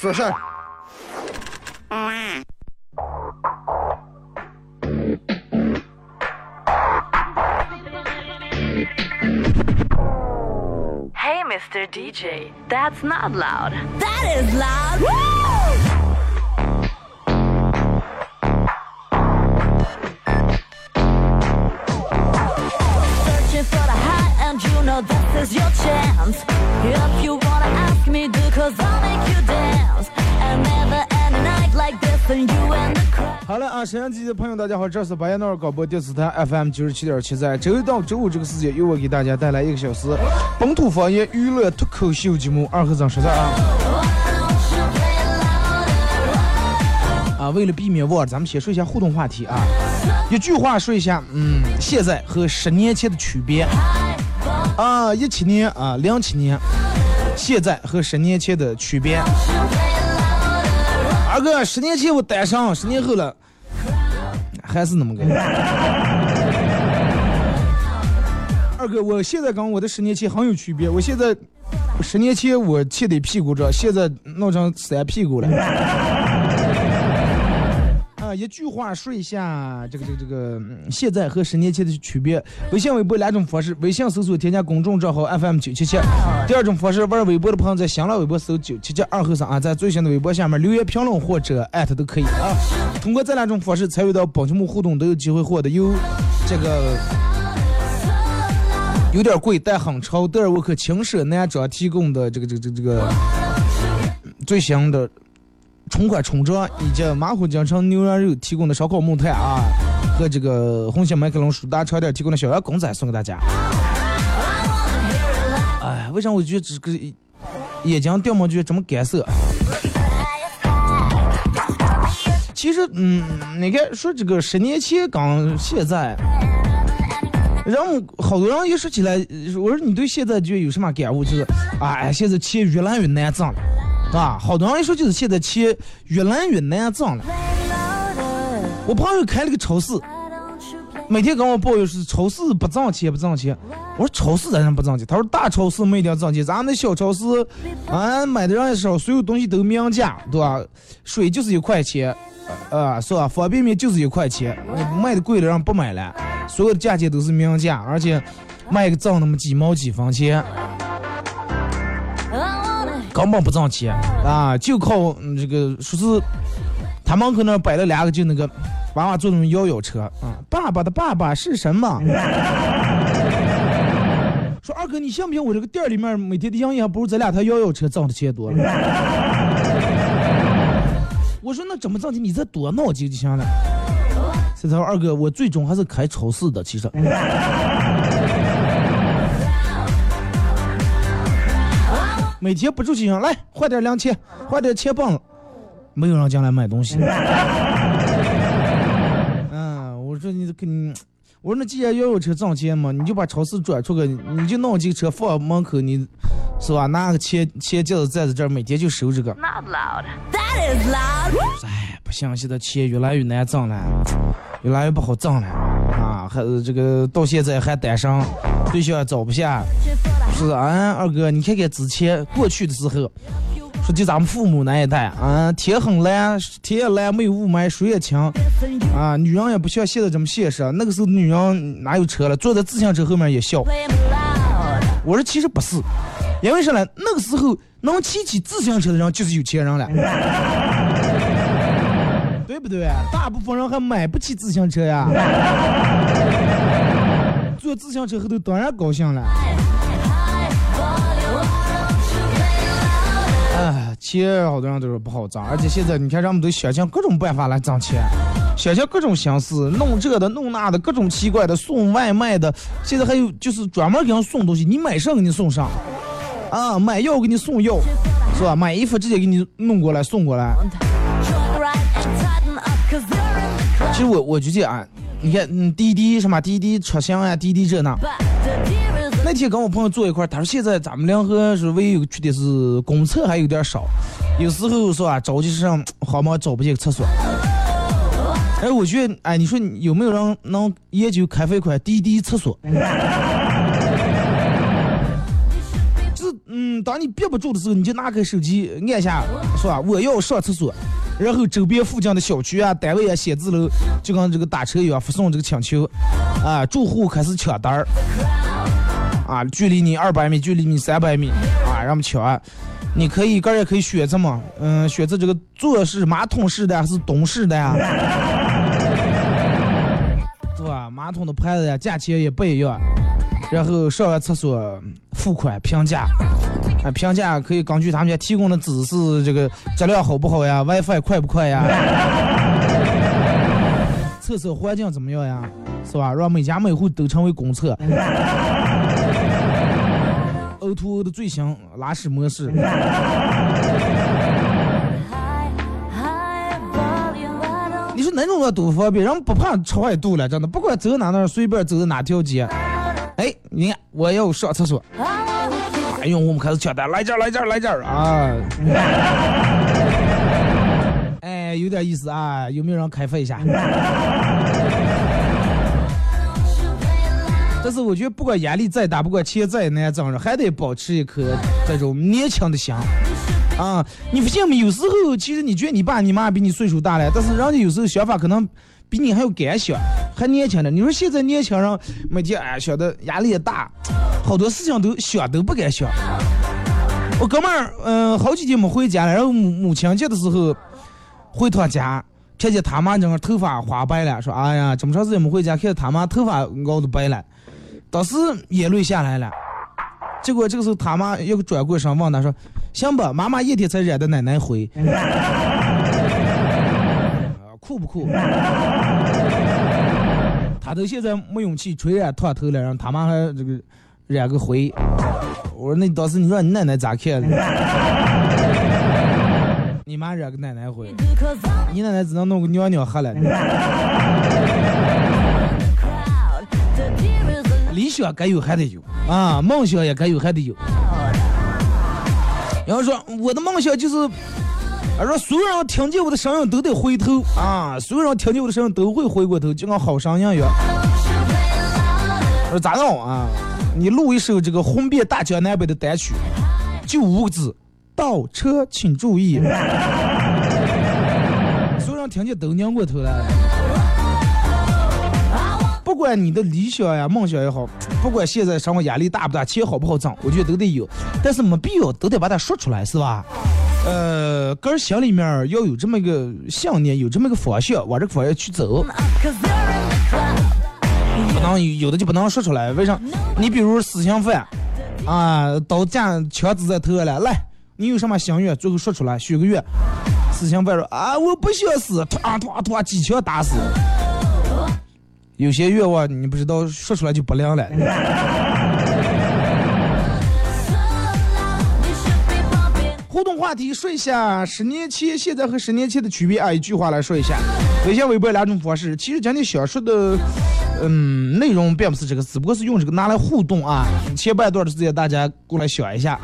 Hey, Mr. DJ, that's not loud. That is loud. Woo! 啊，沈阳机的朋友，大家好，这是白彦淖尔广播电视台 FM 九十七点七，在周一到周五这个时间，由我给大家带来一个小时 本土方言娱乐脱口秀节目《二和尚说事》啊。啊，为了避免忘，咱们先说一下互动话题啊。一句话说一下，嗯，现在和十年前的区别啊，一七年啊，零七年，现在和十年前的区别。二哥，十年前我单身，十年后了，还是那么个。二哥，我现在跟我的十年前很有区别。我现在十年前我欠的屁股着，现在弄成三屁股了。一句话说一下这个这个这个，现在和十年前的区别。微信、微博两种方式，微信搜索添加公众账号 FM 九七七。第二种方式，玩微博的朋友在新浪微博搜九七七二后三啊，在最新的微博下面留言评论或者艾特都可以啊。通过这两种方式参与到宝节目互动，都有机会获得有这个有点贵但很潮德尔沃克轻奢男装提供的这个这个这个这个最新的。春款春装以及马虎京城牛羊肉提供的烧烤木炭啊，和这个红星麦克龙舒达超店提供的小羊公仔送给大家。哎，为啥我觉得这个眼睛掉毛就这么干涩？其实，嗯，你看说这个十年前跟现在，然后好多人一说起来，我说你对现在就有什么感悟？就是，哎，现在钱越来越难挣了。啊，好多人说就是现在钱越来越难挣了。我朋友开了个超市，每天跟我抱怨是超市不挣钱不挣钱。我说超市咋能不挣钱？他说大超市没一定挣钱，咱们那小超市，啊买的人也少，所有东西都明价，对吧？水就是一块钱，啊是吧？方便面就是一块钱，卖的贵的人不买了，所有的价钱都是明价，而且卖个挣那么几毛几分钱。根本不挣钱啊，就靠、这个说是他门口那摆了两个就那个娃娃坐那种摇摇车啊，爸爸的爸爸是什么？说二哥，你信不信我这个店里面每天的营业不如咱俩台摇摇车挣的钱多了？我说那怎么挣钱？你再多闹几就行了。这头二哥，我最终还是开超市的，其实。每天不住几样，来换点零钱，换点钱棒，没有人进来买东西。嗯，我说你这你，我说那既然要有车挣钱嘛，你就把超市转出去，你就弄几个车放门口，你是吧？拿个钱钱架子站在这儿，每天就收这个。Not loud. That is loud. 哎，不行，现在钱越来越难挣了，越来越不好挣了啊！还这个到现在还单身，对象也找不下。是啊，二哥，你看看之前过去的时候，说就咱们父母那一代啊，天很蓝，天也蓝，没有雾霾，水也清啊，女人也不像现在这么现实。那个时候女人哪有车了，坐在自行车后面也笑。我说其实不是，因为啥呢？那个时候能骑起自行车的人就是有钱人了，对不对？大部分人还买不起自行车呀。坐自行车后头当然高兴了。钱好多人都说不好挣，而且现在你看，人们都想尽各种办法来挣钱，想尽各种形式，弄这的弄那的，各种奇怪的，送外卖的，现在还有就是专门给人送东西，你买上给你送上，啊，买药给你送药，是吧？买衣服直接给你弄过来送过来。其实我我觉得啊，你看，嗯，滴滴什么滴滴车厢呀，滴滴这那。那天跟我朋友坐一块儿，他说现在咱们两河是唯一去的是公厕还有点少，有时候是吧，着急上好嘛找不见个厕所。哎，我觉得，哎，你说有没有人能研究开发一款滴滴厕所？就是，嗯，当你憋不住的时候，你就拿开手机按下，是吧？我要上厕所，然后周边附近的小区啊、单位啊、写字楼，就跟这个打车一样，发送这个请求，啊，住户开始抢单儿。啊，距离你二百米，距离你三百米，啊，让我们抢。你可以个人可以选择嘛，嗯，选择这个坐式马桶式的还是蹲式的呀？是吧？马桶的牌子呀，价钱也不一样。然后上完厕所付款评价，啊，评价可以根据他们家提供的指示，这个质量好不好呀，WiFi 快不快呀，厕所环境怎么样呀，是吧？让每家每户都成为公厕。O to O 的最新拉屎模式 你说哪种要多方便？人不怕吃坏肚了，真的，不管走哪那，随便走哪条街，哎，你看我要上厕所，哎呦，我们开始抢单，来这儿来这儿来这儿啊！哎，有点意思啊，有没有人开发一下？但是我觉得，不管压力再大，不管钱再难挣，还得保持一颗这种年轻的心啊！你发现没？有时候其实你觉得你爸你妈比你岁数大了，但是人家有时候想法可能比你还要敢想，还年轻的。你说现在年轻人每天哎想的压力也大，好多事情都想都不敢想。我哥们儿，嗯、好几天没回家了，然后母母亲节的时候回趟家，看见他妈整个头发花白了，说哎呀，这么长时间没回家，看见他妈头发熬的白了，当时眼泪下来了。结果这个时候他妈又转过身问他说：“行吧，妈妈一天才染的奶奶灰，啊酷不酷？” 他都现在没勇气吹染烫头了，让他妈还这个染个灰。我说那当时你让你奶奶咋看？你妈染个奶奶灰你奶奶只能弄个尿尿喝了。想该有还得有啊，梦想也该有还得有。然后说我的梦想就是，他，说所有人听见我的声音都得回头啊，所有人听见我的声音都会回过头，就跟好声音一样。我说咋弄啊？你录一首这个红遍大江南北的单曲，就五个字：倒车请注意。所有人听见都拧过头来了。不管你的理想呀、梦想也好，不管现在生活压力大不大、钱好不好挣，我觉得都得有，但是没必要都得把它说出来，是吧？呃，个人心里面要有这么一个信念，有这么一个方向，往这个方向去走.不能有有的就不能说出来。为啥？你比如死刑犯啊，刀架枪指在头上了，来，你有什么心愿，最后说出来，许个愿。死刑犯说啊，我不想死，突突突几枪打死。有些愿望你不知道说出来就不灵了。互动话题说一下十年前、现在和十年前的区别啊，一句话来说一下。微信、微博两种方式。其实今天想说的，嗯，内容并不是这个，只不过是用这个拿来互动啊。前半段的时间大家过来想一下，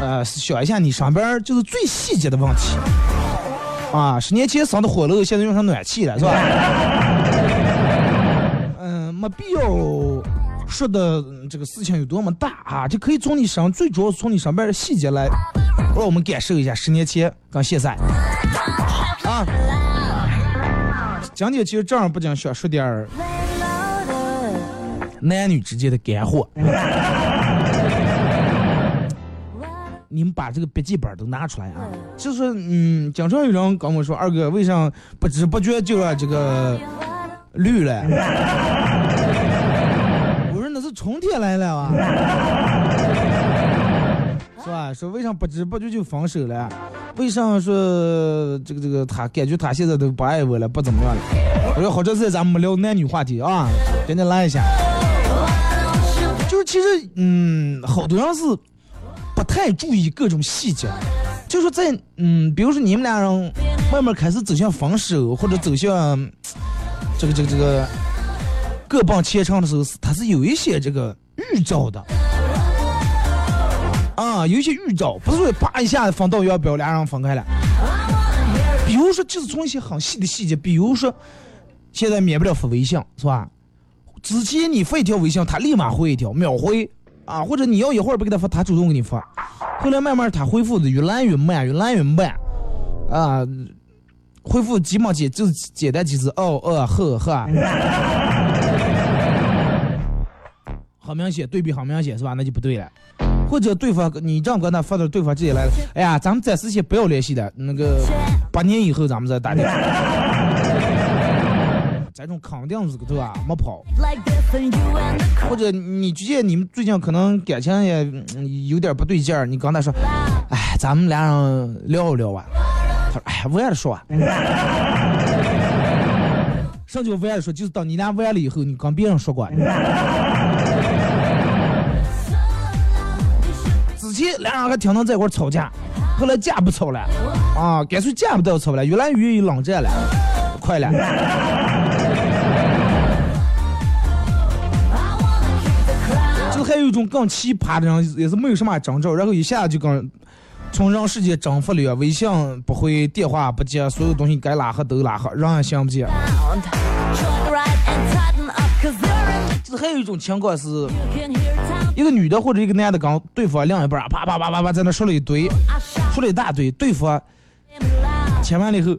呃，想一下你上边就是最细节的问题啊。十年前生的火炉，现在用上暖气了，是吧？没必要说的这个事情有多么大啊，这可以从你身上，最主要是从你身边的细节来，让我们感受一下十年前跟现在啊。今天其实正儿八经想说点儿男女之间的干货，你们把这个笔记本都拿出来啊。就是嗯，经常有人跟我说，二哥为啥不知不觉就让这个绿了？春天来了啊，是吧？说为啥不知不觉就分手了？为啥说这个这个他感觉他现在都不爱我了，不怎么样了？我说好长时间咱们没聊男女话题啊，赶紧来一下。就是其实嗯，好多人是不太注意各种细节。就说在嗯，比如说你们俩人慢慢开始走向分手，或者走向这个这个这个各奔前程的时候，是它是有一些这个预兆的。啊，有一些预兆，不是说啪一下分道扬镳，俩人分开了。比如说，就是从一些很细的细节，比如说，现在免不了发微信，是吧？之前你发一条微信，他立马回一条，秒回啊，或者你要一会儿不给他发，他主动给你发。后来慢慢他回复的越来越慢，越来越慢，啊，回复几毛几就是简单几字，哦哦呵呵，很明显，对比很明显，是吧？那就不对了。或者对方你这样跟他发的，对方直接来了，哎呀，咱们暂时先不要联系的，那个八年以后咱们再打电话。这种肯定是个对吧？没跑。或者你最近你们最近可能感情也嗯有点不对劲儿，你刚才说，哎，咱们俩人聊一聊吧。他说，哎呀，晚了说啊。什么叫晚了说？就是到你俩完了以后，你跟别人说过。前俩人还经常在一块吵架，后来架不吵了，啊，干脆架不到吵了，越来越冷战了，快了。就还有一种更奇葩的人，也是没有什么征兆，然后一下就跟从人世间征服了，微信不回，电话不接，所有东西该拉黑都拉黑，人也想不见。就是还有一种情况是.一个女的或者一个男的跟对方另一半啪啪啪啪啪在那说了一堆，说了一大堆，对方.听完了以后，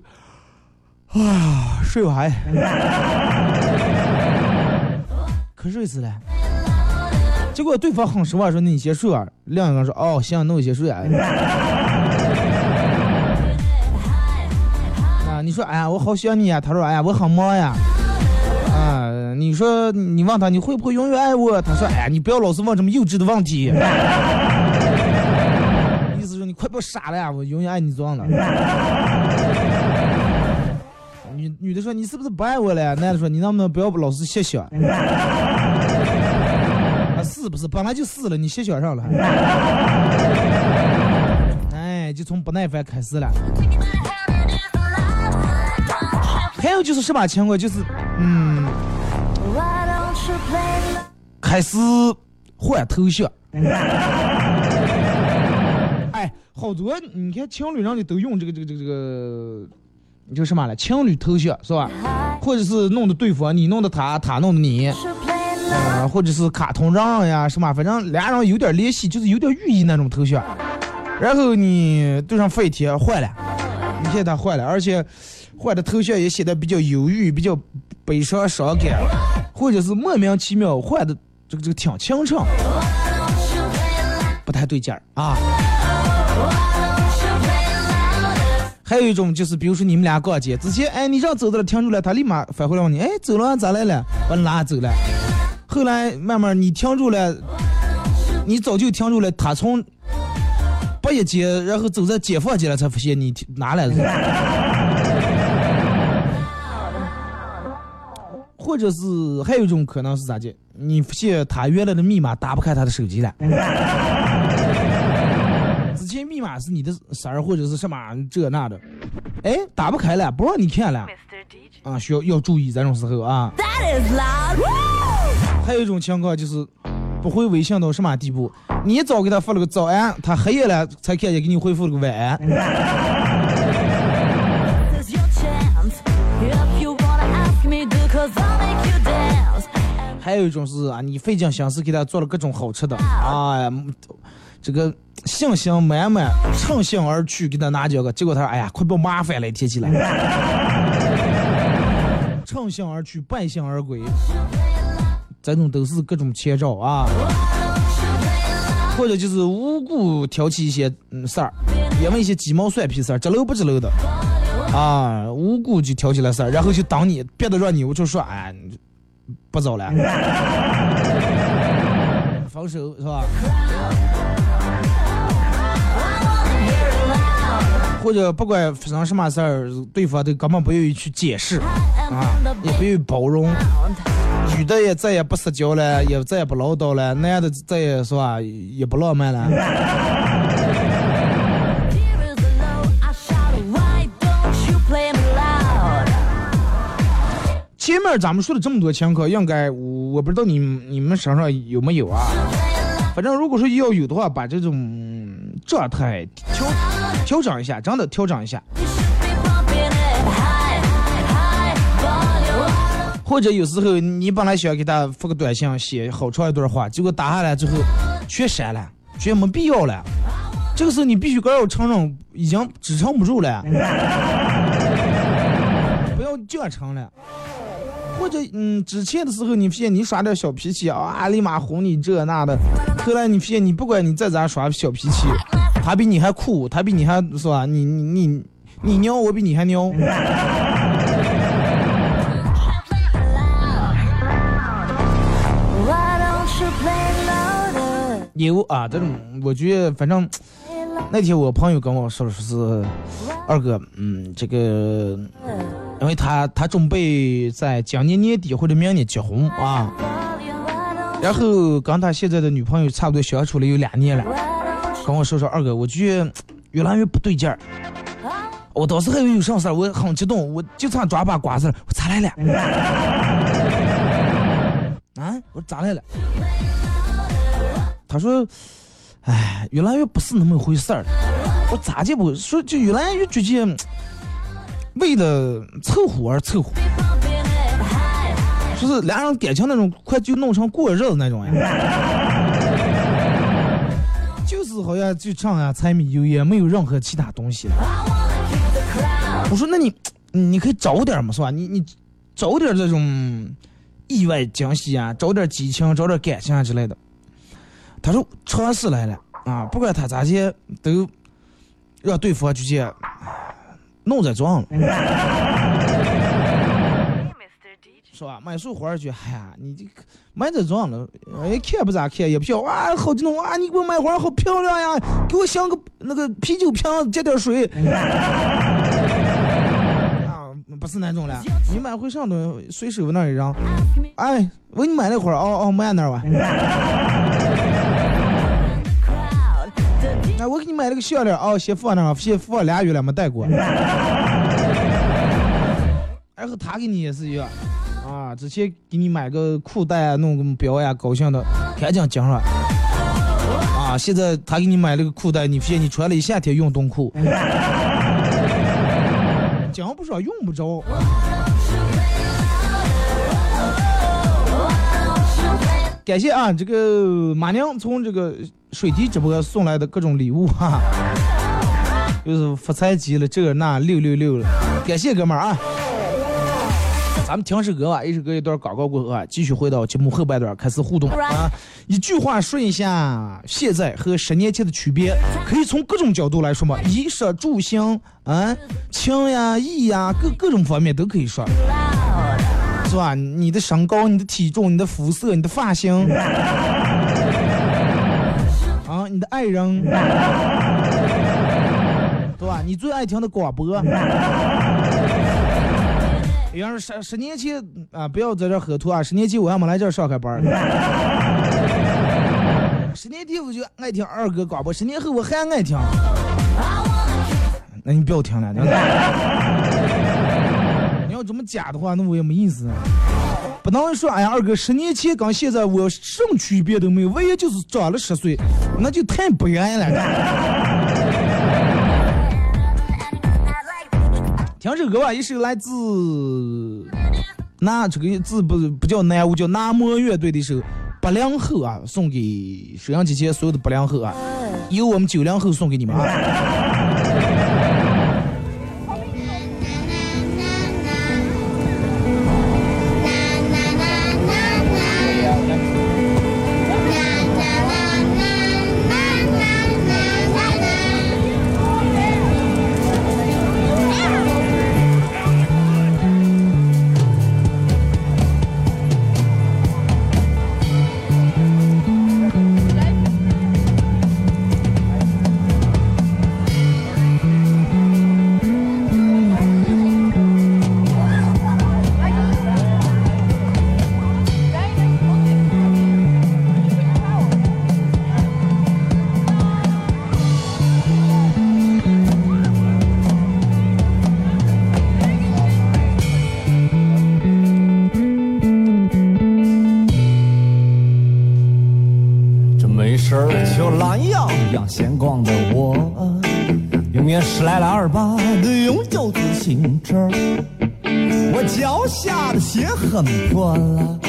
啊，睡完，可睡死了。结果对方很失望，说：“那你先睡啊。”另一个人说：“哦，行，那我先睡啊。”啊，你说，哎呀，我好想你呀。他说，哎呀，我很忙呀。啊，你说，你问他你会不会永远爱我？他说，哎呀，你不要老是问这么幼稚的问题。意思说你快不傻了呀，我永远爱你这样的。女女的说你是不是不爱我了？男的说你能不能不要老是谢谢？啊，是不是本来就是了，你谢谢上了。哎，就从不耐烦开始了。还有就是什么情况？就是嗯?开始换头像。哎，好多你看情侣人家都用这个这个这个这个，叫什么了？情侣头像是吧？或者是弄的对方，你弄的他，他弄的你.呃，或者是卡通人呀什么，反正俩人有点联系，就是有点寓意那种头像。然后你对上发一贴坏了，你现在他坏了，而且换的头像也显得比较忧郁，比较悲伤伤感，或者是莫名其妙换的这个这个挺清唱，不太对劲儿啊。还有一种就是，比如说你们俩逛街之前，哎，你这样走到了停住了，他立马返回来问你，哎，走了咋来了？把你拉走了。后来慢慢你停住了，你早就停住了，他从八一街，然后走在解放街了，才发现你哪来的。或者是还有一种可能是咋的？你发现他原来的密码打不开他的手机了。之前密码是你的婶儿或者是什么这那的，哎，打不开了，不让你看了，啊，需要要注意这种时候啊。还有一种情况就是不回微信到什么地步，你早给他发了个早安，他黑夜了才看见给你回复了个晚安。还有一种是啊，你费尽心思给他做了各种好吃的，哎，这个信心满满，乘兴而去给他拿几个，结果他说哎呀，快别麻烦了，天气了。乘兴而去，败兴而归，这种都是各种前兆啊。或者就是无故挑起一些嗯事儿，因为一些鸡毛蒜皮事儿，知漏不知漏的，啊，无故就挑起来事儿，然后就当你别的让你我就说哎，不走了，分手是吧？或者不管发生什么事儿，对方都根本不愿意去解释啊，也不愿意包容。女的也再也不撒娇了，也再也不唠叨了，男的再也是吧，也不浪漫了。前面咱们说了这么多情况，应该我不知道你你们身上有没有啊？反正如果说要有的话，把这种状态调调整一下，真的调整一下。或者有时候你本来想给他发个短信，写好长一段话，结果打下来之后全删了，全没必要了。这个时候你必须刚要承认，已经支撑不住了，不要犟成了。或者嗯，之前的时候你发现你耍点小脾气啊，立马哄你这那的，后来你发现你不管你再咋耍小脾气，他比你还酷，他比你还是吧？你你你你尿，我比你还尿。有啊，这种我觉得反正那天我朋友跟我说了，说是二哥，嗯，这个因为他他准备在今年年底或者明年结婚啊，然后跟他现在的女朋友差不多相处了有两年了，跟我说说二哥，我觉越来越不对劲儿。我当时还以为有什么事儿，我很激动，我就差抓把瓜子了，我咋来了？啊，我咋来了？他说：“哎，越来越不是那么回事儿了。我咋就不说，就越来越觉得为了凑合而凑合，就是两人感情那种快就弄成过日子那种呀，就是好像就唱啊柴米油盐，没有任何其他东西了。我说，那你你可以找点嘛，是吧？你你找点这种意外惊喜啊，找点激情，找点感情啊之类的。”他说尝试来了啊，不管他咋接，都让对方去接弄在装了，是吧？买束花去，哎呀，你这买在装了，哎，看不咋看，也不要哇，好激动啊！你给我买花好漂亮呀，给我镶个那个啤酒瓶，接点水。啊，不是那种了，你买回上头随手那一扔，哎，我给你买那花，哦哦，买那吧。我给你买了个项链啊，先放那，先放俩月了没戴过。然后他给你也是一样，啊，之前给你买个裤带，弄个表呀，高兴的，赶紧讲了。啊，现在他给你买了个裤带，你发现你穿了一夏天运动裤，讲不说用不着。感谢啊，这个马娘从这个水滴直播送来的各种礼物哈，又是发财机了，这那六六六了，感谢哥们儿啊！咱们听首歌吧，一首歌一段广告过后啊，继续回到节目后半段开始互动啊。一句话说一下现在和十年前的区别，可以从各种角度来说嘛，衣食住行啊，情呀义呀，各各种方面都可以说。是吧？你的身高、你的体重、你的肤色、你的发型，啊，你的爱人，对吧？你最爱听的广播。要是十十年前啊，不要在这喝吐啊！十年前我还没来这儿上开班 十年前我就爱听二哥广播，十年后我还爱听。那你不要听了。你要这么假的话，那我也没意思。不能说，哎呀，二哥，十年前跟现在我什么区别都没有，唯一就是长了十岁，那就太不愿意了。听首歌吧，一首来自那这个字不不叫南无，叫南摩乐队的一首八零后啊，送给收音机前所有的八零后啊，由我们九零后送给你们啊。身儿就懒洋洋闲逛的我，永远是来了二八的永久自行车。我脚下的鞋很破了，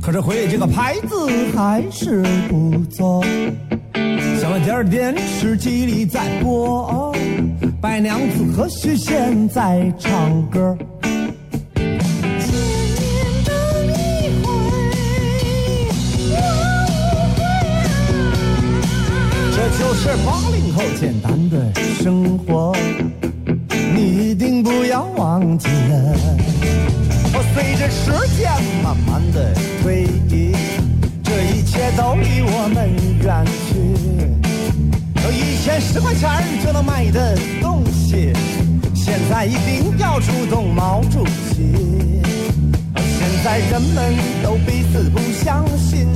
可是回忆这个牌子还是不错。小卖店电视机里在播，白娘子和许仙在唱歌。就是八零后简单的生活，你一定不要忘记了。随着时间慢慢的推移，这一切都离我们远去。以前十块钱就能买的东西，现在一定要主动毛主席。现在人们都彼此不相信，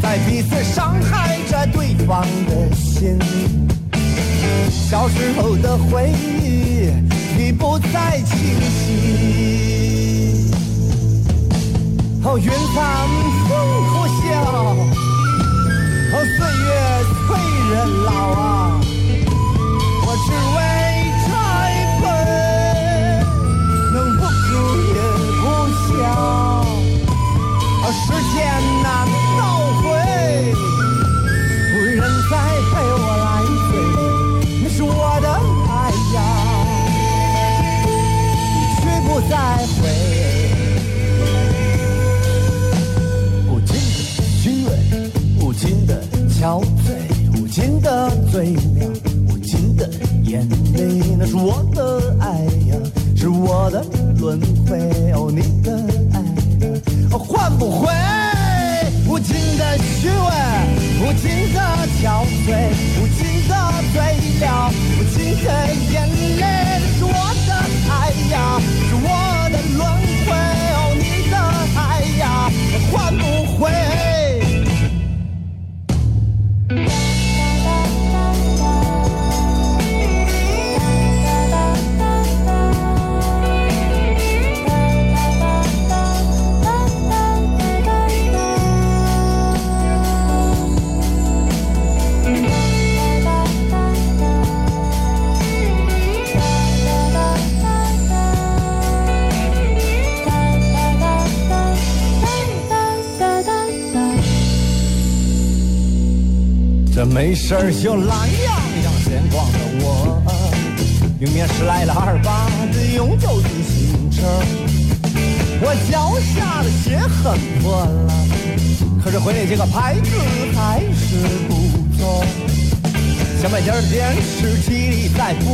在彼此伤害着对方的心。小时候的回忆已不再清晰。哦，云淡风呼啸，哦，岁月催人老啊。我只为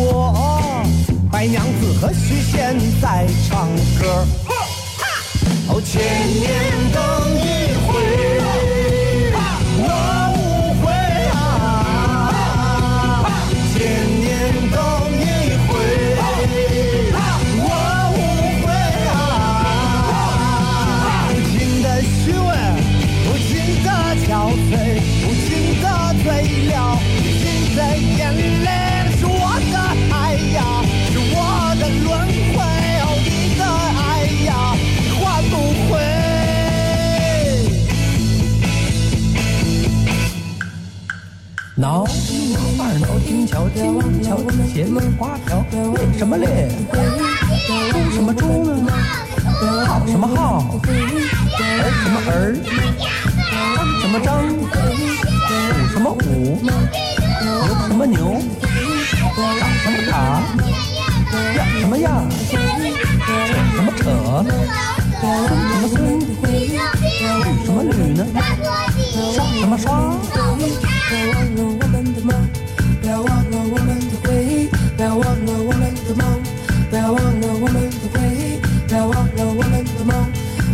我，白娘子和许仙在唱歌。哦，千年等花儿脑筋巧，轻巧写花条，为什么练？出什么猪呢？好什么号？儿什么儿？张什么张？舞什么舞？牛什么牛？打什么打？呀什么呀？扯什么扯？孙什么孙？捋什么捋呢？刷什么刷？我们的回忆，不要忘了我们的梦，不要忘了我们的回忆，不要忘了我们的梦，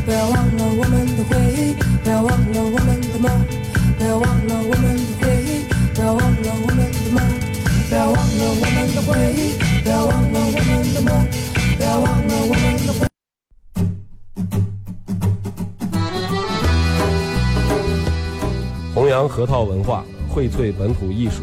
不要忘了我们的回忆，不要忘了我们的梦，不要忘了我们的回忆，不要忘了我们的梦，不要忘了我们的回忆，不要忘了我们的梦，不要忘了我们的回。弘扬核桃文化，荟萃本土艺术。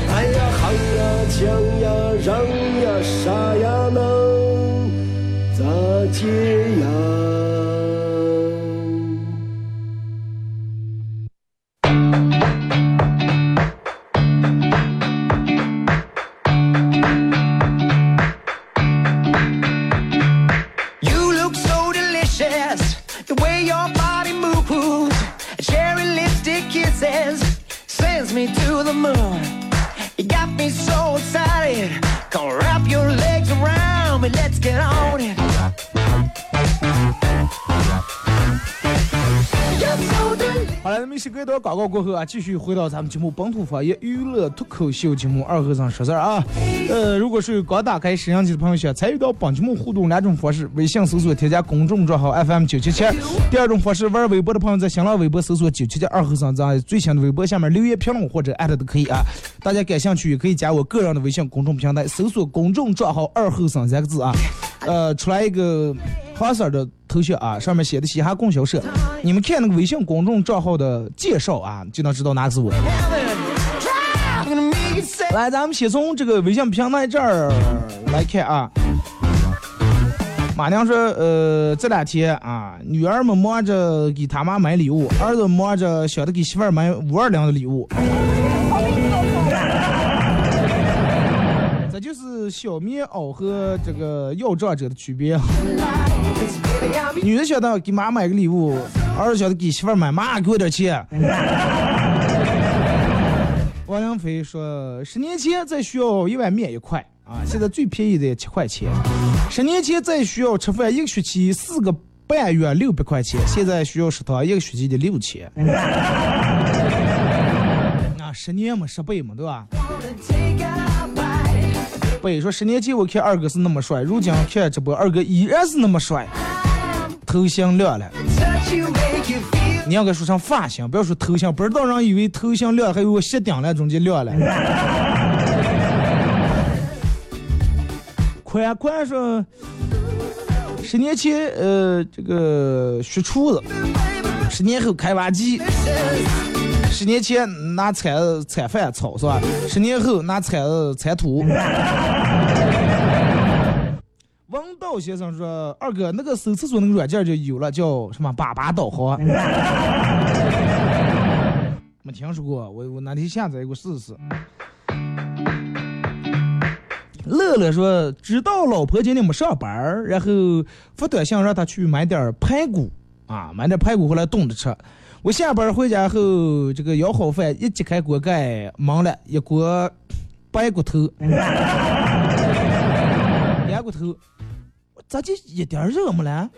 爱呀，强呀，忍呀，傻呀，能咋地呀？广告过后啊，继续回到咱们节目本土方言娱乐脱口秀节目二和尚说事儿啊。呃，如果是刚打开摄像机的朋友，想参与到本节目互动两种方式：微信搜索添加公众账号 FM 九七七；第二种方式，玩微博的朋友在新浪微博搜索九七七二和尚，在最新的微博下面留言评论或者艾特都可以啊。大家感兴趣也可以加我个人的微信公众平台，搜索公众账号二和尚三个字啊。呃，出来一个黄色的头像啊，上面写的嘻哈供销社。你们看那个微信公众账号的介绍啊，就能知道哪个是我。来，咱们先从这个微信平台这儿来看啊。马娘说，呃，这两天啊，女儿们忙着给他妈买礼物，儿子忙着想着给媳妇儿买五二零的礼物。是小棉袄和这个要账者的区别。女的想到给妈买个礼物，儿子想着给媳妇儿买，妈给我点钱。王良飞说，十年前再需要一碗面一块啊，现在最便宜的也七块钱。十年前再需要吃饭一个学期四个半月六百块钱，现在需要食堂一个学期的六千。啊，十年嘛，十倍嘛，对吧？贝说，十年前我看二哥是那么帅，如今看直播，二哥依然是那么帅，头型亮了。你要该说成发型，不要说头型，不知道人以为头型亮，还以为我鞋顶了，中间亮了。宽宽说，十年前呃这个学厨子，十年后开挖机，十年前拿铲子铲饭炒是吧？十年后拿铲子铲土。王道先生说：“二哥，那个搜厕所那个软件就有了，叫什么‘粑粑导航’。没听说过，我我哪天下载一个试试。”乐乐说：“知道老婆今天没上班儿，然后发短信让他去买点儿排骨啊，买点排骨回来冻着吃。我下班回家后，这个舀好饭，一揭开锅盖，忙了一锅白骨头，鸭骨头。咋就一点肉没了？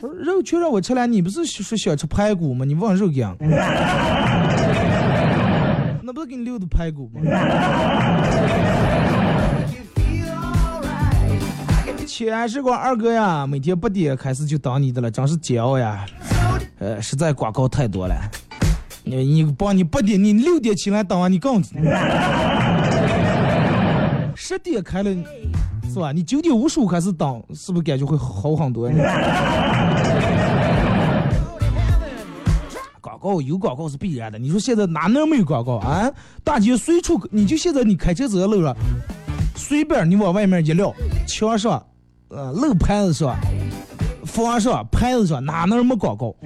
肉全让我吃了，你不是说想吃排骨吗？你忘肉干？那不是给你留的排骨吗？钱时光二哥呀，每天八点开始就当你的了，真是煎熬呀！呃，实在广告太多了。你你帮你八点，你六点起来当完，你更十点开了。是吧？你九点五十五开始当，是不是感觉会好很多？广告有广告是必然的。你说现在哪能没有广告啊？大街随处，你就现在你开车走在路上，随便你往外面一撂，墙上、呃路牌子上、房上、牌子上，哪能没广告？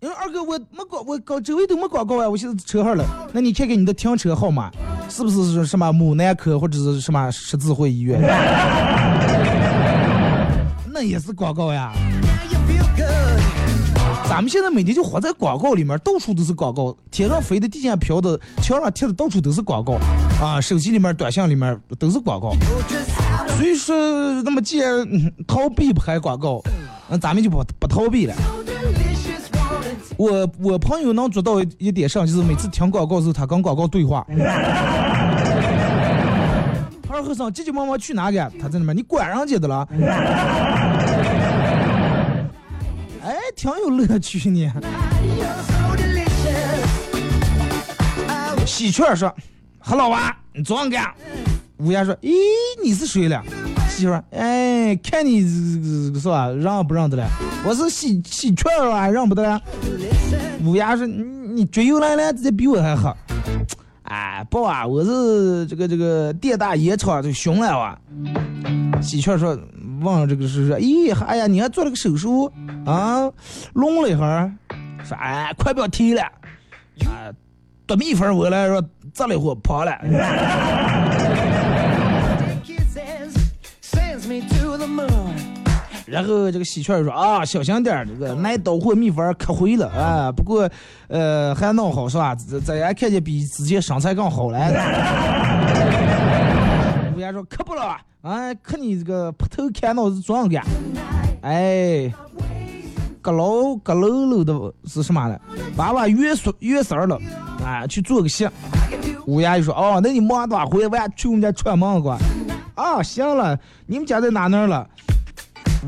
因为二哥我没广，我搞周围都没广告啊！我现在车号了，那你看看你的停车号码。是不是什么母男科或者是什么十字会医院？那也是广告呀。咱们现在每天就活在广告里面，到处都是广告，天上飞的、地下飘的、墙上贴的，到处都是广告啊！手机里面、短信里面都是广告。所以说，那么既然、逃避不开广告，那咱们就不不逃避了。我我朋友能做到一点上，就是每次听广告时候，他跟广告对话。二和尚急急忙忙去哪个？他在那边，你管人家的了？哎，挺有乐趣呢。喜鹊说：“何老娃，你昨晚干？”乌鸦说：“咦，你是谁了？”媳妇儿，哎，看你是吧，让不让得了？我是喜喜鹊啊，让不得了。乌鸦说：“你你追又来了，这比我还好。”哎，不啊，我是这个这个电大烟厂就熊了哇。喜鹊说：“问这个是说，咦，哎呀，你还做了个手术啊？聋了一会儿，说哎，快不要提了啊，夺蜜蜂我来说，砸了一会跑了。”然后这个喜鹊说啊，小心点，这个拿刀或蜜蜂可回了啊。不过，呃，还弄好是吧？这这也看见比之前身材更好了。乌鸦说可不了，啊，可你这个扑头看脑是壮干。哎，阁楼阁楼楼的是什么呢？娃娃月孙月生了，啊，去做个戏。乌鸦就说哦，那你忙多回来，我去我们家串门去。啊，行了，你们家在哪那儿了？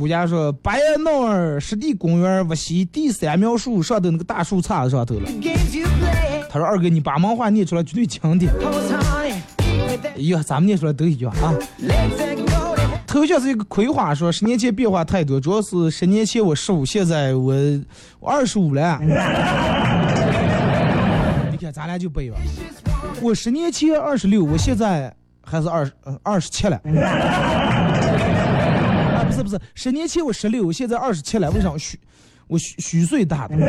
我家说：“白弄儿湿地公园无锡第三苗树上的那个大树杈子上头了。”他说：“二哥，你把漫话念出来绝对经典。”哎呀，咱们念出来都一样啊。头像是一个葵花，说十年前变化太多，主要是十年前我十五，现在我我二十五了。你看咱俩就不一样，我十年前二十六，我现在还是二呃二十七了。啊，不是不是，十年前我十六，我现在二十七了，为啥虚我虚虚岁大的？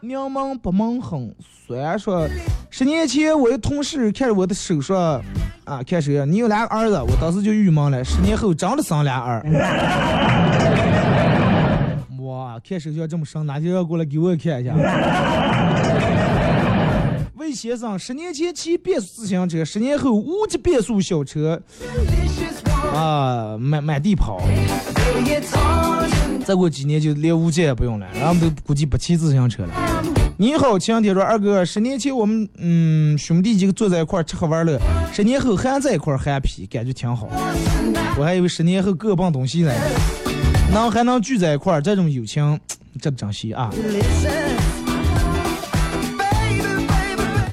娘忙不忙哼，虽然说十年前我的同事看着我的手说，啊，看手你有俩儿子，我当时就郁闷了。十年后真的生俩儿，哇，看手相这么生，哪天要过来给我看一下？魏先生，十年前骑变速自行车，十年后无级变速小车，啊，满满地跑。再过几年就连无级也不用了，然后都估计不骑自行车了。你好，前天说二哥，十年前我们嗯兄弟几个坐在一块吃喝玩乐，十年后还在一块儿 happy，感觉挺好。我还以为十年后各奔东西呢，能还能聚在一块，这种友情值得珍惜啊。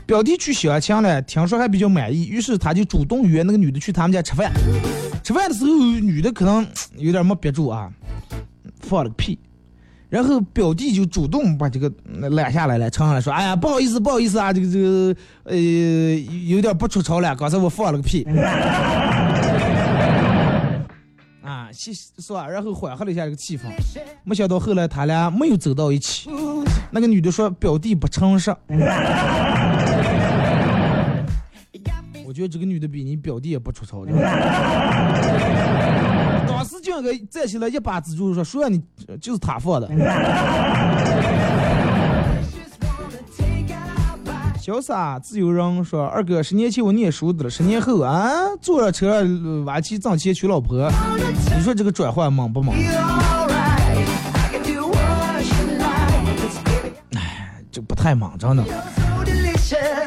表弟去相亲了，听说还比较满意，于是他就主动约那个女的去他们家吃饭。吃饭的时候，女的可能 有点没憋住啊，放了个屁。然后表弟就主动把这个揽下来了，承认了说：“哎呀，不好意思，不好意思啊，这个这个呃有点不出丑了，刚才我放了个屁。”啊，是是吧？然后缓和了一下这个气氛。没想到后来他俩没有走到一起。那个女的说：“表弟不诚实。” 觉得这个女的比你表弟也不出丑的。当时就应该站起来一把指住说：“说你就是他放的。”潇洒自由人说：“二哥，十年前我念书的了，十年后啊，坐着车玩起挣钱娶老婆，你说这个转换猛不猛？”哎，这不太猛，真的。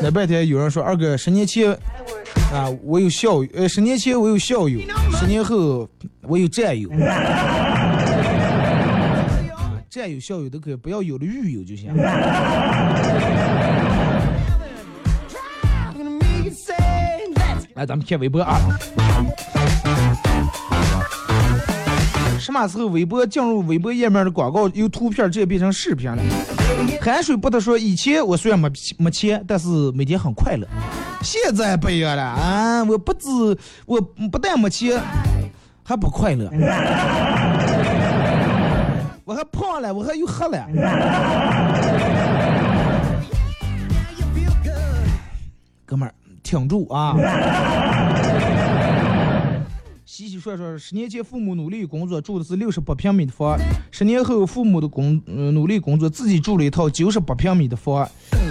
那半天有人说：“二哥，十年前啊，我有校友，呃，十年前我有校友，十年后我有战友。”战友、校友都可以，不要有了狱友就行。来，咱们看微博啊。什么时候微博进入微博页面的广告由图片直接变成视频了？海水不得说，以前我虽然没没钱，但是每天很快乐。现在不一样了啊！我不止我不但没钱，还不快乐。我还胖了，我还又黑了。哥们儿，挺住啊！洗洗涮涮，十年前父母努力工作，住的是六十八平米的房；十年后父母的工努力工作，自己住了一套九十八平米的房，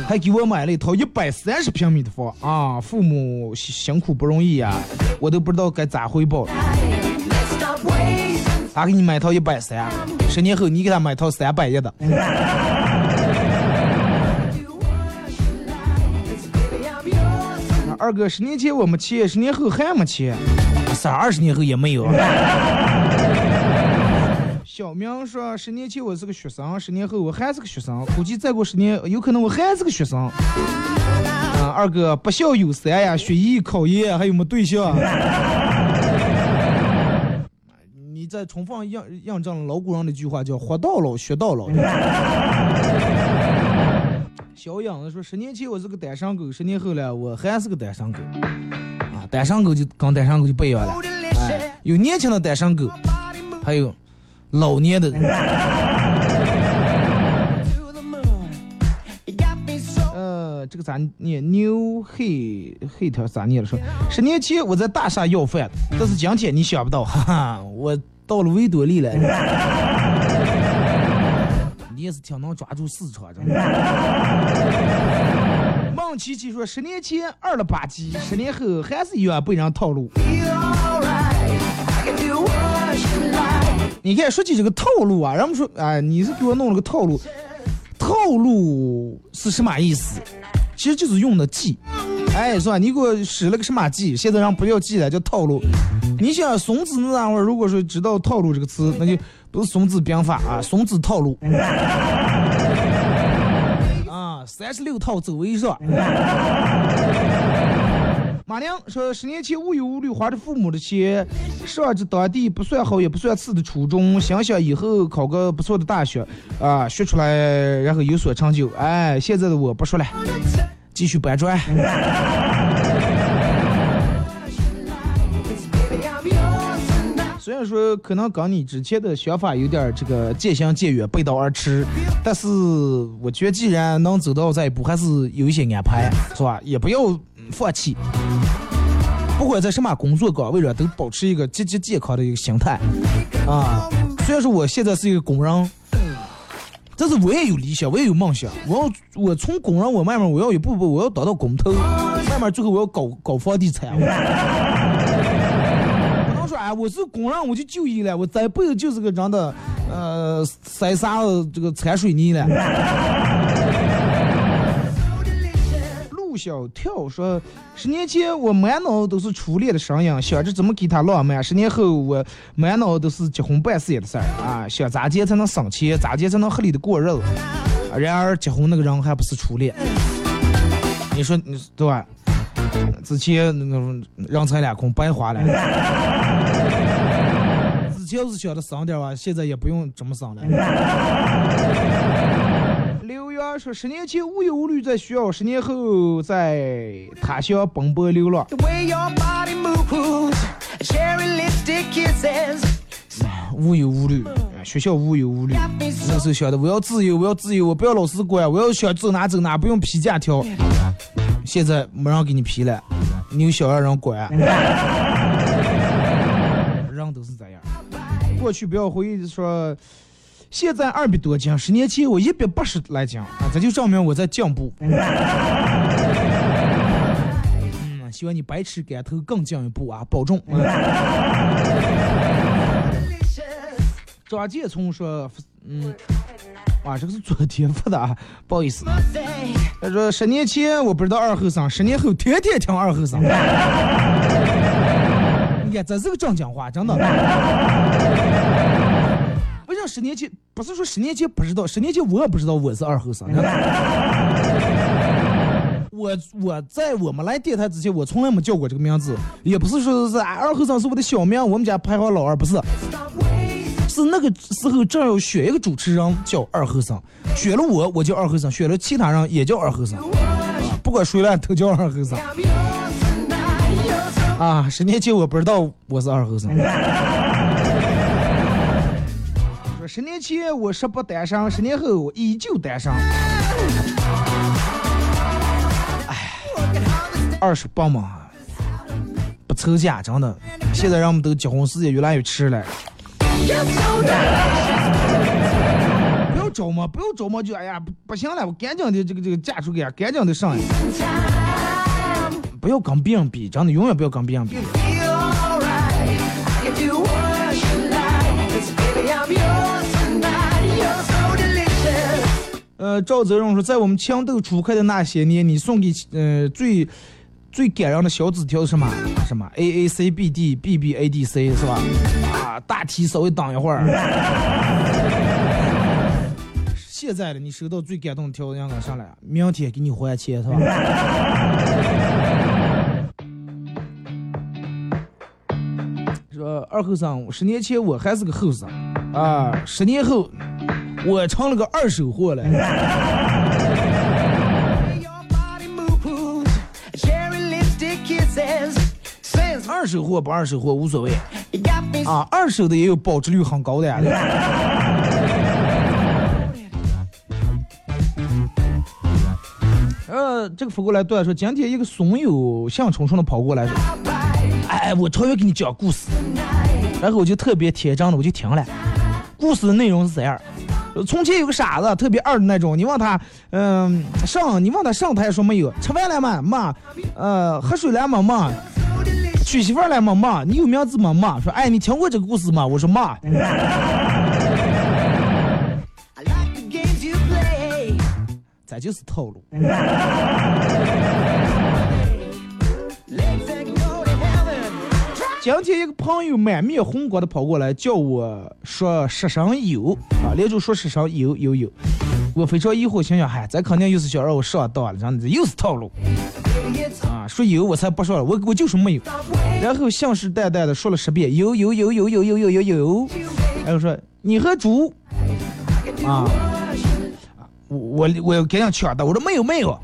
还给我买了一套一百三十平米的房啊！父母辛苦不容易呀，我都不知道该咋回报了。他给你买套一百三，十年后你给他买套三百一的。二哥，十年前我没钱，十年后还没钱，三二十年后也没有。小明说，十年前我是个学生，十年后我还是个学生，估计再过十年，有可能我还是个学生。啊，二哥，不孝有三呀，学艺、考研，还有没对象？你再重复印印证老古人那句话，叫“活到老，学到老”。小影子说：“十年前我是个单身狗，十年后了我还是个单身狗。单身狗就跟单身狗就不一样了，哎，有年轻的单身狗，还有老年的。呃，这个咋念？New He Hate 咋念了？说十年前我在大厦要饭，但是今天你想不到，哈哈，我到了维多利了。你也是挺能抓住市场，真的。孟琪琪说，十年前二了吧唧，十年后还是一样被人套路。你看，说起这个套路啊，人们说，哎，你是给我弄了个套路，套路是什么意思？其实就是用的计，哎，是吧？你给我使了个什么计？现在人不叫计了，叫套路。你想孙子那会儿，如果说知道套路这个词，那就不是孙子兵法啊，孙子套路。啊，三十六套走为上。马娘说，十年前无忧无虑花着父母的钱，上着当地不算好也不算次的初中，想想以后考个不错的大学，啊，学出来然后有所成就。哎，现在的我不说了，继续搬砖。虽然说可能跟你之前的想法有点这个渐行渐远、背道而驰，但是我觉得既然能走到这一步，还是有一些安排，是吧？也不要放弃。不管在什么工作岗位上，都保持一个积极健康的一个心态啊。虽然说我现在是一个工人，但是我也有理想，我也有梦想。我要我从工人，我慢慢我要一步步，我要当到工头，慢慢最后我要搞搞房地产。啊，我是工人我就就医了，我这辈子就是个人的呃塞啥这个掺水泥了。陆小跳说，十年前我满脑都是初恋的声音，想着怎么给他浪漫；十年后我满脑都是结婚办事业的事儿啊，想咋结才能省钱，咋结才能合理的过日子。然而结婚那个人还不是初恋，你说你对吧？之前那个人财两空，白花了。之前是想着省点吧，现在也不用这么省了。刘洋说：“十年前无忧无虑在学校，十年后在他乡奔波流浪。The way your body moves, cherry lipstick kisses. 无忧无虑，学校无忧无虑。那时候想的，我要自由，我要自由，我不要老师管，我要想走哪走哪，不用批假条。现在没人给你批了，你有想让人管。人都是这样。过去不要回忆说，现在二百多斤，十年前我一百八十来斤啊，这就证明我在进步。嗯，希望你百尺竿头更进一步啊，保重。张建聪说：“嗯，啊，这个是昨天发的啊，不好意思。他说十年前我不知道二后生，十年后天天听二后生。你看，这是个正经话，真的。不像十年前不是说十年前不知道，十年前我也不知道我是二后生。我我在我们来电台之前，我从来没叫过这个名字，也不是说是啊二后生是我的小名，我们家排行老二，不是。是那个时候正要选一个主持人叫二后生，选了我我叫二后生，选了其他人也叫二后生，不管谁来都叫二后生。啊，十年前我不知道我是二后生。说十年前我十八单身，十年后我依旧单身。哎，二十八嘛，不凑家真的。现在人们都结婚时间越来越迟了。不要着嘛，不要着嘛，就哎呀不不行了，我赶紧的这个这个嫁出去，赶紧的上呀。不要跟别人比，真的永远不要跟别人比。Feel alright. I can do what you like. 'Cause baby, I'm yours tonight. You're so delicious. 呃，赵泽荣说，在我们情窦初开的那些年，你送给呃最最感人的小纸条是什么？什么 A A C B D B B A D C 是吧？啊，大题稍微等一会儿。现在的你收到最感动的条应该上来，明天给你还钱是吧？说二后生，十年前我还是个后生，啊，十年后我成了个二手货了。二手货不二手货无所谓啊，二手的也有保值率很高的呀。呃，这个发过来对说，今天一个损友兴冲冲的跑过来说，哎，我超越给你讲故事，然后我就特别贴张的我就听了，故事的内容是这样。从前有个傻子，特别二的那种。你问他，嗯、上，你问他上台说没有？吃饭了吗？没。呃，喝水了吗？没。娶媳妇儿了吗？妈。你有名字吗？妈。说，哎，你听过这个故事吗？我说没。I like the games you play. 咱就是套路。今天一个朋友满面红光的跑过来，叫我说十声有啊，连着说十声有有有。我非常疑惑，心想，嗨，咱肯定又是想让我上当了，真的又是套路啊！说有我才不说了，我我就说没有，然后信誓旦旦的说了十遍有有有有有有有有有，然后说你和猪啊，我我我要给人抢的，我说没有没有，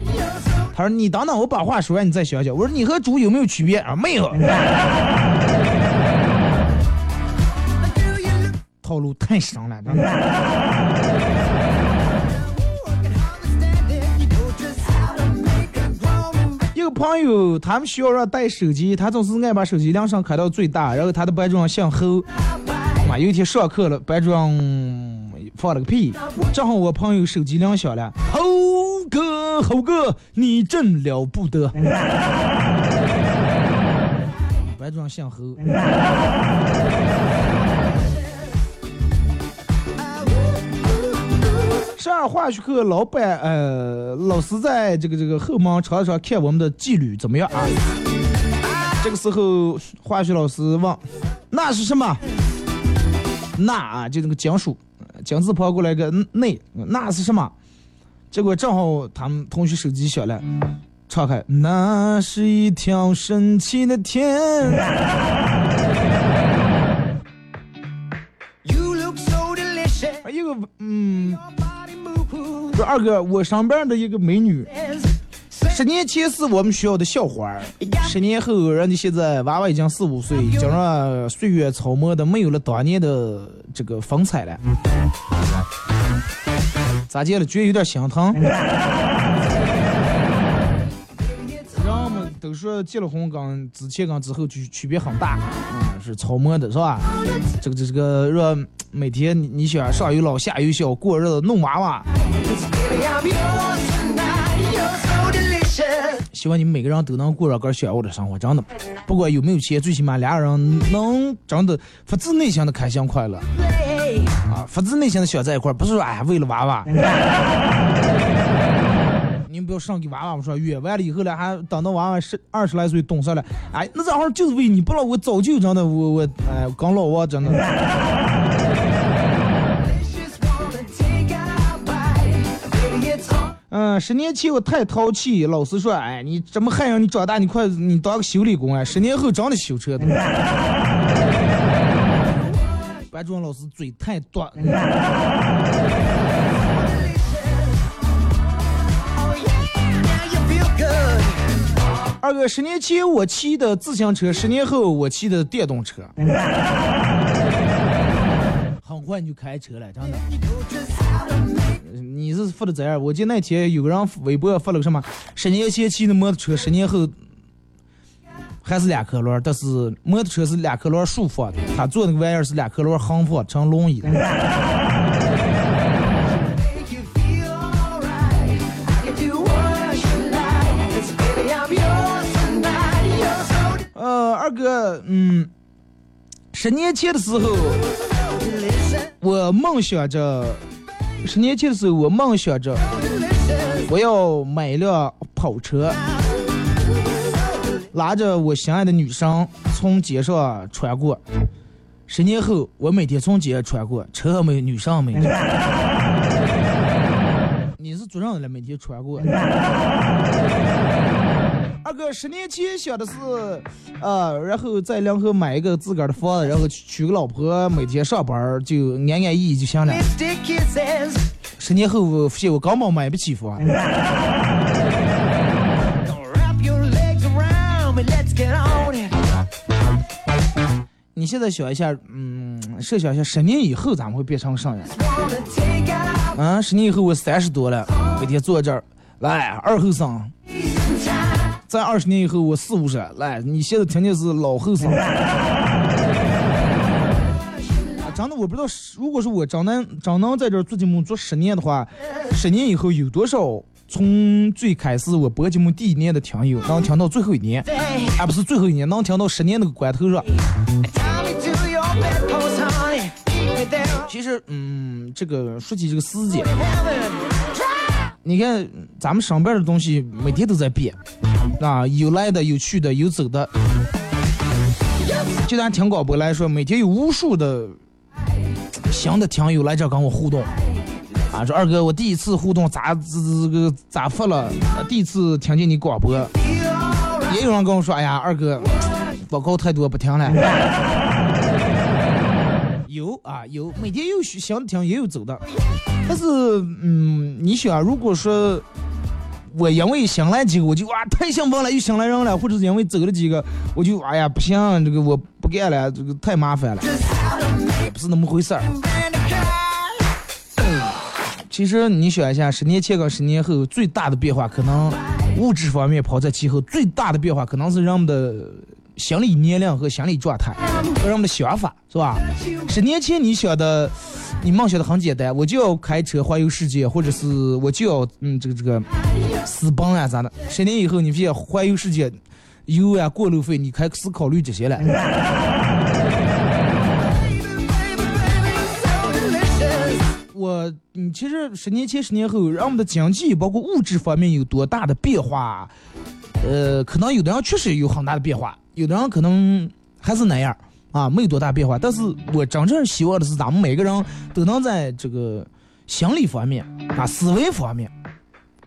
他说你等等，我把话说完你再想想，我说你和猪有没有区别啊？没有。套路太深了，真的。朋友，他们需要让带手机，他总是爱把手机铃声开到最大，然后他的班主任姓侯。妈，有一天上课了，班主任放了个屁，正好我朋友手机铃响了，猴哥，猴哥，你真了不得。班主任姓侯。上二化学课，老板呃，老师在这个这个后门常常看我们的纪律怎么样啊？这个时候，化学老师问：“那是什么？”那啊，就那个金属，金字旁过来个内，那是什么？结果正好他们同学手机响了，岔开，那是一条神奇的天。You look so delicious. 一个嗯，Body move. 说二哥，我上班的一个美女，十年前是我们学校的校花儿，十年后人家现在娃娃已经四五岁，加上岁月操磨的没有了当年的这个风采了。咋见了？觉得有点心疼。都说结了婚跟之前跟之后区区别很大，嗯，是超模的是吧？这个这这个若每天你你想上有老下有小过日子弄娃娃，希望你们每个人都能过上个想要的生活，真的，不管有没有钱，最起码俩人能真的发自内心的开心快乐啊，发自内心的想在一块，不是说哎为了娃娃。你不要上给娃娃说约完了以后呢，还等到娃娃十二十来岁懂事了，哎，那正好就是为你，不然我早就真的我我哎刚老王真的。嗯，十年前我太淘气，老师说，哎，你这么汉阳，你长大你快你当个修理工啊！十年后真的修车的。班主任老师嘴太短。二哥，十年前我骑的自行车，十年后我骑的电动车。很快你就开车了，真的。你是发的这样？我记得那天有个人微博发了个什么，十年前骑的摩托车，十年后还是两颗轮，但是摩托车是两颗轮竖放的，他坐那个玩意儿是两颗轮横放成轮椅的。二哥，嗯，十年前的时候，我梦想着，十年前的时候，我梦想着我要买一辆跑车，拉着我心爱的女生从街上穿过。十年后，我每天从街上穿过，车没，女生没。你是做上了，每天穿过。二哥，十年前想的是，呃，然后在两河买一个自个儿的房子，然后娶娶个老婆，每天上班儿就安安逸逸就行了。十年后我发现我根本买不起房。你现在想一下，嗯，设想一下，十年以后咱们会变成啥样啊，十年以后我三十多了，每天坐这儿，来，二后生，在二十年以后我四五十，来，你现在听的是老后生。啊真的我不知道，如果是我张能张能在这儿做节目做十年的话，十年以后有多少从最开始我播节目第一年的听友，能听到最后一年，啊不是最后一年，能听到十年那个关头上。其实，嗯，这个说起这个时间，你看咱们身边的东西每天都在变，啊，有来的，有去的，有走的。就咱听广播来说，每天有无数的新的听友来这跟我互动，啊，说二哥，我第一次互动咋这个咋发了？第一次听见你广播，也有人跟我说，哎呀，二哥，广告太多不听了。有啊有，每天有想的听也有走的，但是嗯，你想，如果说我因为想来几个，我就哇太兴奋了，又想来人了，或者是因为走了几个，我就哎呀不行，这个我不干了，这个太麻烦了，也不是那么回事儿。其实你想一下，十年前跟十年后最大的变化，可能物质方面抛在其后，最大的变化可能是人们的心理年龄和心理状态和人们的想法，是吧？十年前你想的，你梦想的很简单，我就要开车环游世界，或者是我就要嗯这个这个私奔啊啥的。十年以后，你发现环游世界，油啊过路费，你开始考虑这些了。我，你，其实十年前、十年后，让我们的经济包括物质方面有多大的变化？呃，可能有的人确实有很大的变化，有的人可能还是那样啊，没有多大变化。但是我真正希望的是，咱们每个人都能在这个心理方面啊、思维方面，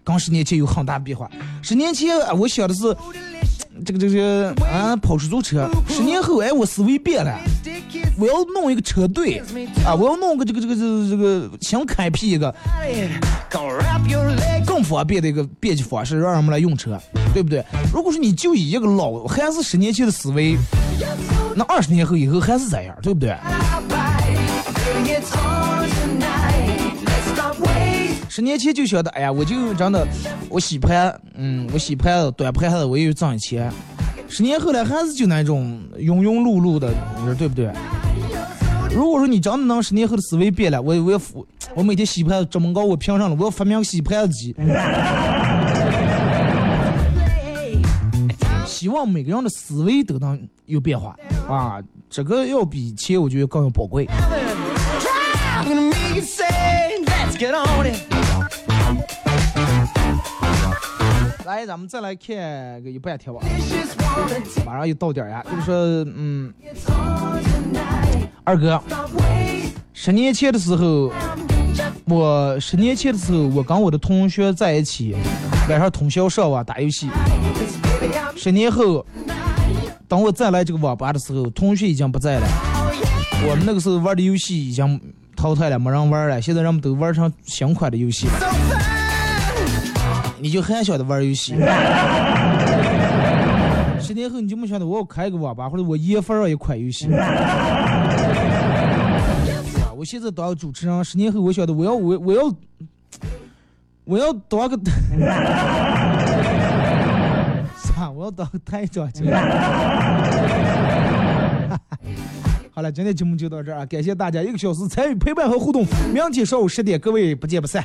跟十年前有很大变化。十年前我想的是这个这个啊跑出租车，十年后哎我思维变了。我要弄一个车队啊！我要弄个这个这个这个这个想开辟一个更方便的一个编辑方式，让人们来用车，对不对？如果说你就以一个老还是十年前的思维，那二十年后以后还是这样，对不对？十年前就晓得，哎呀，我就真的，我洗盘，嗯，我洗盘子端盘子，我也有挣钱。十年后来还是就那种庸庸碌碌的，你说对不对？如果说你真的能十年后的思维变了，我我要我每天洗盘子这么高，我凭上了，我要发明洗盘子机。希望每个人的思维都能有变化啊！这个要比钱，我觉得更要宝贵。来，咱们再来看个一半天吧，马上又到点儿呀。就是说，嗯，二哥，十年前的时候，我十年前的时候，我跟我的同学在一起，晚上通宵上网打游戏。十年后，等我再来这个网吧的时候，同学已经不在了。我们那个时候玩的游戏已经淘汰了，没人玩了。现在人们都玩上新款的游戏了。你就很晓得玩游戏。十年后你就没想到我要开一个网吧，或者我研发了一款游戏。我现在当主持人，十年后我晓得我要我我要我要当个 啥？我要当个台长去。好了，今天节目就到这儿啊！感谢大家一个小时参与陪伴和互动。明天上午十点，各位不见不散。